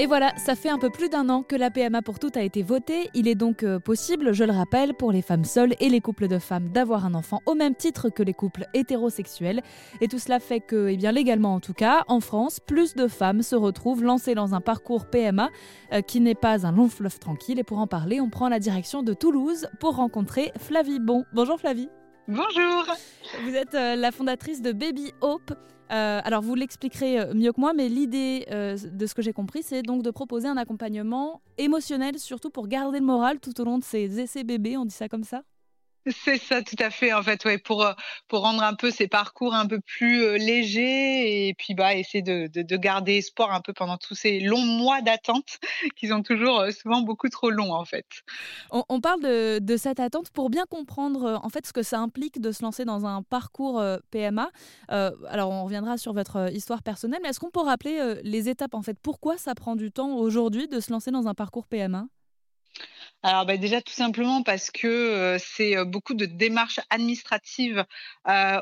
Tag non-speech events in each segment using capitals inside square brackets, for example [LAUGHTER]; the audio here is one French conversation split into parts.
Et voilà, ça fait un peu plus d'un an que la PMA pour toutes a été votée. Il est donc euh, possible, je le rappelle, pour les femmes seules et les couples de femmes d'avoir un enfant au même titre que les couples hétérosexuels. Et tout cela fait que, eh bien légalement en tout cas, en France, plus de femmes se retrouvent lancées dans un parcours PMA euh, qui n'est pas un long fleuve tranquille. Et pour en parler, on prend la direction de Toulouse pour rencontrer Flavie Bon. Bonjour Flavie. Bonjour. Vous êtes euh, la fondatrice de Baby Hope. Euh, alors vous l'expliquerez euh, mieux que moi, mais l'idée de ce que j'ai compris, c'est donc de proposer un accompagnement émotionnel, surtout pour garder le moral tout au long de ces essais bébés, on dit ça comme ça? C'est ça, tout à fait. En fait, ouais, pour euh, pour rendre un peu ces parcours un peu plus euh, légers et puis bah essayer de, de, garder espoir un peu pendant tous ces longs mois d'attente [LAUGHS] qui sont toujours euh, souvent beaucoup trop longs en fait. On, parle de, de, cette attente pour bien comprendre en fait ce que ça implique de se lancer dans un parcours PMA. alors on reviendra sur votre histoire personnelle, mais est-ce qu'on peut rappeler les étapes en fait? Pourquoi ça prend du temps aujourd'hui de se lancer dans un parcours PMA alors bah, déjà tout simplement parce que c'est beaucoup de démarches administratives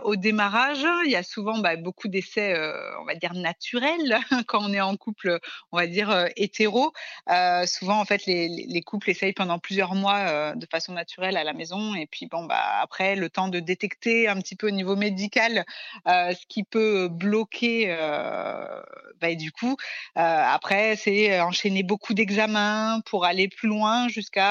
au démarrage. Il y a souvent bah, beaucoup d'essais, on va dire naturels [LAUGHS] quand on est en couple, on va dire hétéro. souvent en fait les, les, couples essayent pendant plusieurs mois de façon naturelle à la maison et puis bon bah après le temps de détecter un petit peu au niveau médical ce qui peut bloquer. Bah, du coup après c'est enchaîner beaucoup d'examens pour aller plus loin jusqu'à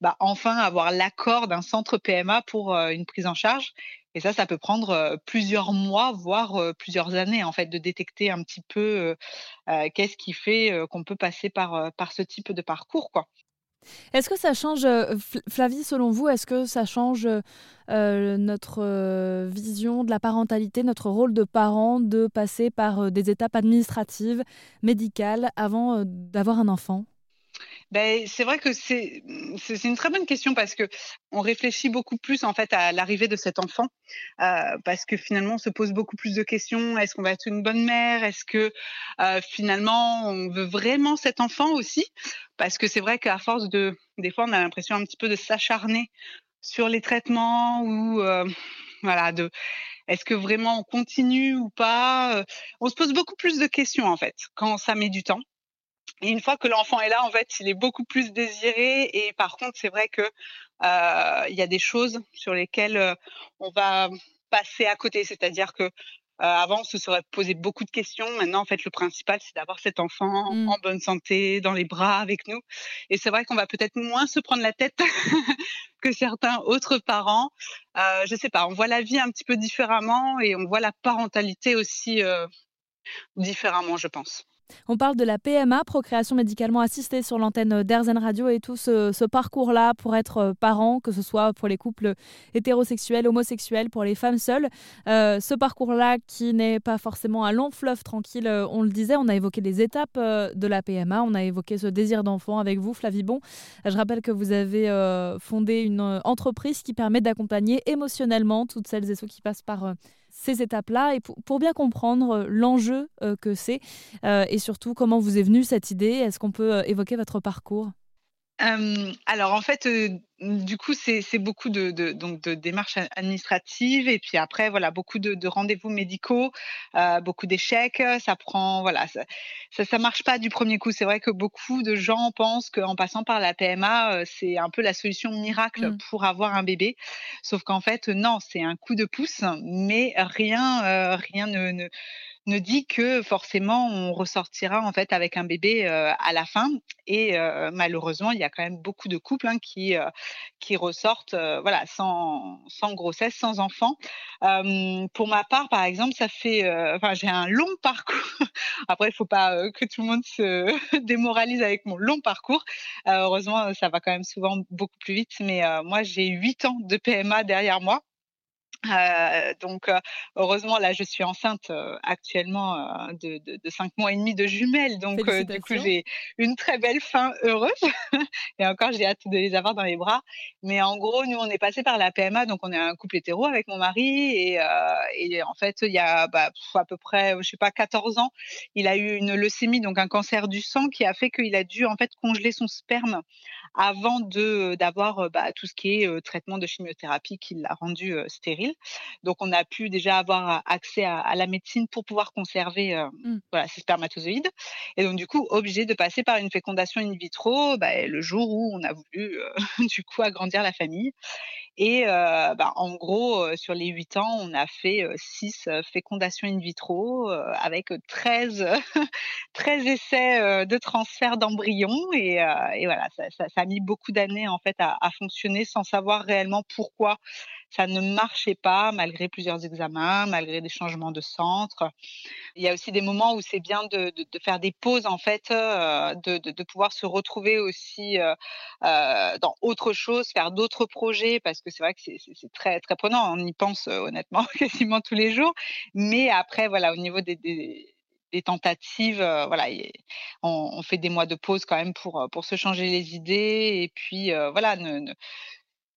bah, enfin avoir l'accord d'un centre PMA pour une prise en charge. Et ça, ça peut prendre plusieurs mois, voire plusieurs années, en fait, de détecter un petit peu qu'est-ce qui fait qu'on peut passer par, par ce type de parcours, quoi. Est-ce que ça change, Flavie, selon vous, est-ce que ça change notre vision de la parentalité, notre rôle de parent, de passer par des étapes administratives, médicales, avant d'avoir un enfant? Ben, c'est vrai que c'est une très bonne question parce que on réfléchit beaucoup plus en fait à l'arrivée de cet enfant euh, parce que finalement on se pose beaucoup plus de questions. Est-ce qu'on va être une bonne mère? Est-ce que euh, finalement on veut vraiment cet enfant aussi? Parce que c'est vrai qu'à force de des fois on a l'impression un petit peu de s'acharner sur les traitements ou euh, voilà de est-ce que vraiment on continue ou pas? On se pose beaucoup plus de questions en fait quand ça met du temps. Et une fois que l'enfant est là, en fait, il est beaucoup plus désiré. Et par contre, c'est vrai que euh, il y a des choses sur lesquelles euh, on va passer à côté. C'est-à-dire que euh, avant, on se serait posé beaucoup de questions. Maintenant, en fait, le principal, c'est d'avoir cet enfant mmh. en bonne santé, dans les bras avec nous. Et c'est vrai qu'on va peut-être moins se prendre la tête [LAUGHS] que certains autres parents. Euh, je sais pas, on voit la vie un petit peu différemment et on voit la parentalité aussi euh, différemment, je pense. On parle de la PMA, procréation médicalement assistée sur l'antenne d'Airzen Radio et tout ce, parcours-là pour être euh, parent, que ce soit pour les couples hétérosexuels, homosexuels, pour les femmes seules. Euh, ce parcours-là qui n'est pas forcément un long fleuve tranquille, euh, on le disait, on a évoqué les étapes de la PMA, on a évoqué ce désir d'enfant avec vous, Flavie Bon. Je rappelle que vous avez fondé une entreprise qui permet d'accompagner émotionnellement toutes celles et ceux qui passent par ces étapes-là et pour, bien comprendre euh, l'enjeu euh, que c'est euh, et surtout comment vous est venue cette idée. Est-ce qu'on peut évoquer votre parcours? Alors en fait, du coup, c'est beaucoup de, donc de démarches administratives et puis après, voilà, beaucoup de, rendez-vous médicaux, beaucoup d'échecs. Ça prend, voilà, ça, ça, marche pas du premier coup. C'est vrai que beaucoup de gens pensent qu'en passant par la PMA, c'est un peu la solution miracle mmh. pour avoir un bébé. Sauf qu'en fait, non, c'est un coup de pouce, mais rien, rien ne ne dit que forcément on ressortira en fait avec un bébé euh, à la fin. Et euh, malheureusement, il y a quand même beaucoup de couples hein, qui euh, qui ressortent voilà sans sans grossesse, sans enfant. pour ma part, par exemple, ça fait enfin j'ai un long parcours. [LAUGHS] Après, il faut pas que tout le monde se [LAUGHS] démoralise avec mon long parcours. heureusement, ça va quand même souvent beaucoup plus vite. Mais moi, j'ai huit ans de PMA derrière moi. Euh, donc, euh, heureusement, là, je suis enceinte euh, actuellement de, de, de, cinq mois et demi de jumelles. Donc, du coup, j'ai une très belle fin heureuse. [LAUGHS] et encore, j'ai hâte de les avoir dans les bras. Mais en gros, nous, on est passé par la PMA. Donc, on est un couple hétéro avec mon mari. Et, et en fait, il y a bah, à peu près, je sais pas, 14 ans, il a eu une leucémie, donc un cancer du sang qui a fait qu'il a dû, en fait, congeler son sperme avant d'avoir bah, tout ce qui est traitement de chimiothérapie qui l'a rendu stérile. Donc on a pu déjà avoir accès à, la médecine pour pouvoir conserver mmh. voilà, ces spermatozoïdes. Et donc du coup obligé de passer par une fécondation in vitro bah, le jour où on a voulu [LAUGHS] du coup agrandir la famille. Et bah, en gros, sur les 8 ans, on a fait 6 fécondations in vitro avec 13, 13 [LAUGHS] essais de transfert d'embryons. Et, voilà, ça, a mis beaucoup d'années en fait à, fonctionner sans savoir réellement pourquoi ça ne marchait pas malgré plusieurs examens, malgré des changements de centre. Il y a aussi des moments où c'est bien de, de, faire des pauses en fait, de, de, pouvoir se retrouver aussi dans autre chose, faire d'autres projets parce c'est vrai que c'est très très prenant. On y pense euh, honnêtement [LAUGHS] quasiment tous les jours, mais après voilà au niveau des, tentatives, euh, voilà, on, fait des mois de pause quand même pour pour se changer les idées et puis euh, voilà,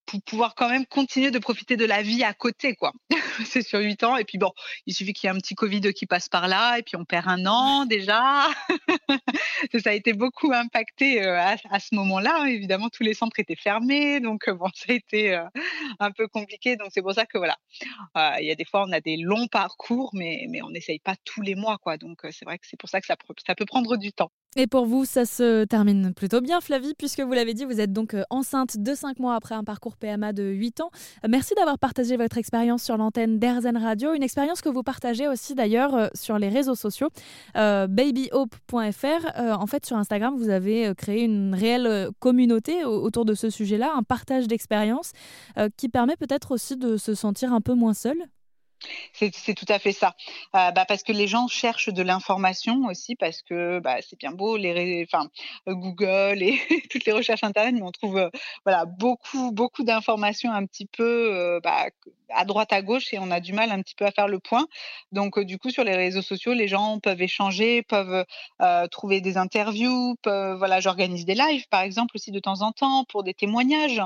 pour pouvoir quand même continuer de profiter de la vie à côté, quoi. [LAUGHS] c'est sur huit ans. Et puis bon, il suffit qu'il y ait un petit Covid qui passe par là, et puis on perd un an déjà. [LAUGHS] ça a été beaucoup impacté euh, à, ce moment-là. Hein. Évidemment, tous les centres étaient fermés, donc euh, bon, [LAUGHS] ça a été euh, un peu compliqué. Donc c'est pour ça que voilà, il y a des fois on a des longs parcours, mais mais on n'essaye pas tous les mois, quoi. Donc c'est vrai que c'est pour ça que ça, ça peut prendre du temps. Et pour vous, ça se termine plutôt bien, Flavie, puisque vous l'avez dit, vous êtes donc enceinte de 5 mois après un parcours PMA de 8 ans. Merci d'avoir partagé votre expérience sur l'antenne d'Airzen Radio, une expérience que vous partagez aussi d'ailleurs sur les réseaux sociaux. Euh, babyhope.fr, en fait, sur Instagram, vous avez créé une réelle communauté autour de ce sujet-là, un partage d'expérience qui permet peut-être aussi de se sentir un peu moins seul. C'est tout à fait ça. Euh, bah, parce que les gens cherchent de l'information aussi, parce que bah, c'est bien beau, les, enfin, euh, Google et [LAUGHS] toutes les recherches Internet, mais on trouve euh, voilà, beaucoup, beaucoup d'informations un petit peu bah, à droite, à gauche, et on a du mal un petit peu à faire le point. Donc, du coup, sur les réseaux sociaux, les gens peuvent échanger, peuvent trouver des interviews, peuvent, voilà, j'organise des lives, par exemple, aussi de temps en temps pour des témoignages.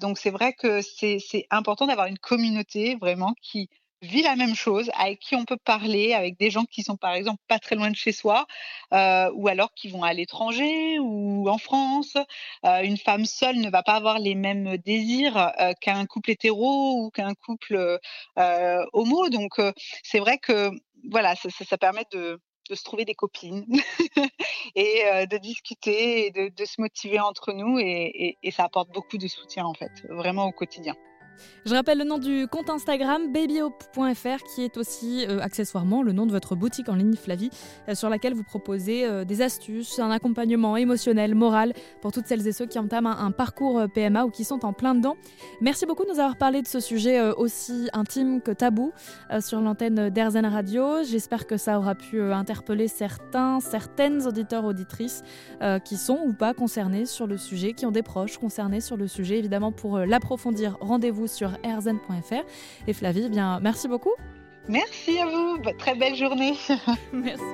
donc, c'est vrai que c'est important d'avoir une communauté vraiment qui vit la même chose, avec qui on peut parler, avec des gens qui sont par exemple pas très loin de chez soi, euh, ou alors qui vont à l'étranger ou en France. Euh, une femme seule ne va pas avoir les mêmes désirs euh, qu'un couple hétéro ou qu'un couple homo. Donc c'est vrai que voilà, ça, permet de, se trouver des copines [LAUGHS] et de discuter et de, se motiver entre nous et ça apporte beaucoup de soutien en fait, vraiment au quotidien. Je rappelle le nom du compte Instagram babyhope.fr qui est aussi euh, accessoirement le nom de votre boutique en ligne Flavie euh, sur laquelle vous proposez euh, des astuces, un accompagnement émotionnel, moral pour toutes celles et ceux qui entament un, parcours PMA ou qui sont en plein dedans. Merci beaucoup de nous avoir parlé de ce sujet aussi intime que tabou sur l'antenne d'Airzen Radio. J'espère que ça aura pu interpeller certains, certaines auditeurs auditrices qui sont ou pas concernés sur le sujet, qui ont des proches concernés sur le sujet. Évidemment pour l'approfondir, rendez-vous sur erzen.fr. Et Flavie, eh bien, merci beaucoup. Merci à vous. Très belle journée. [LAUGHS] merci.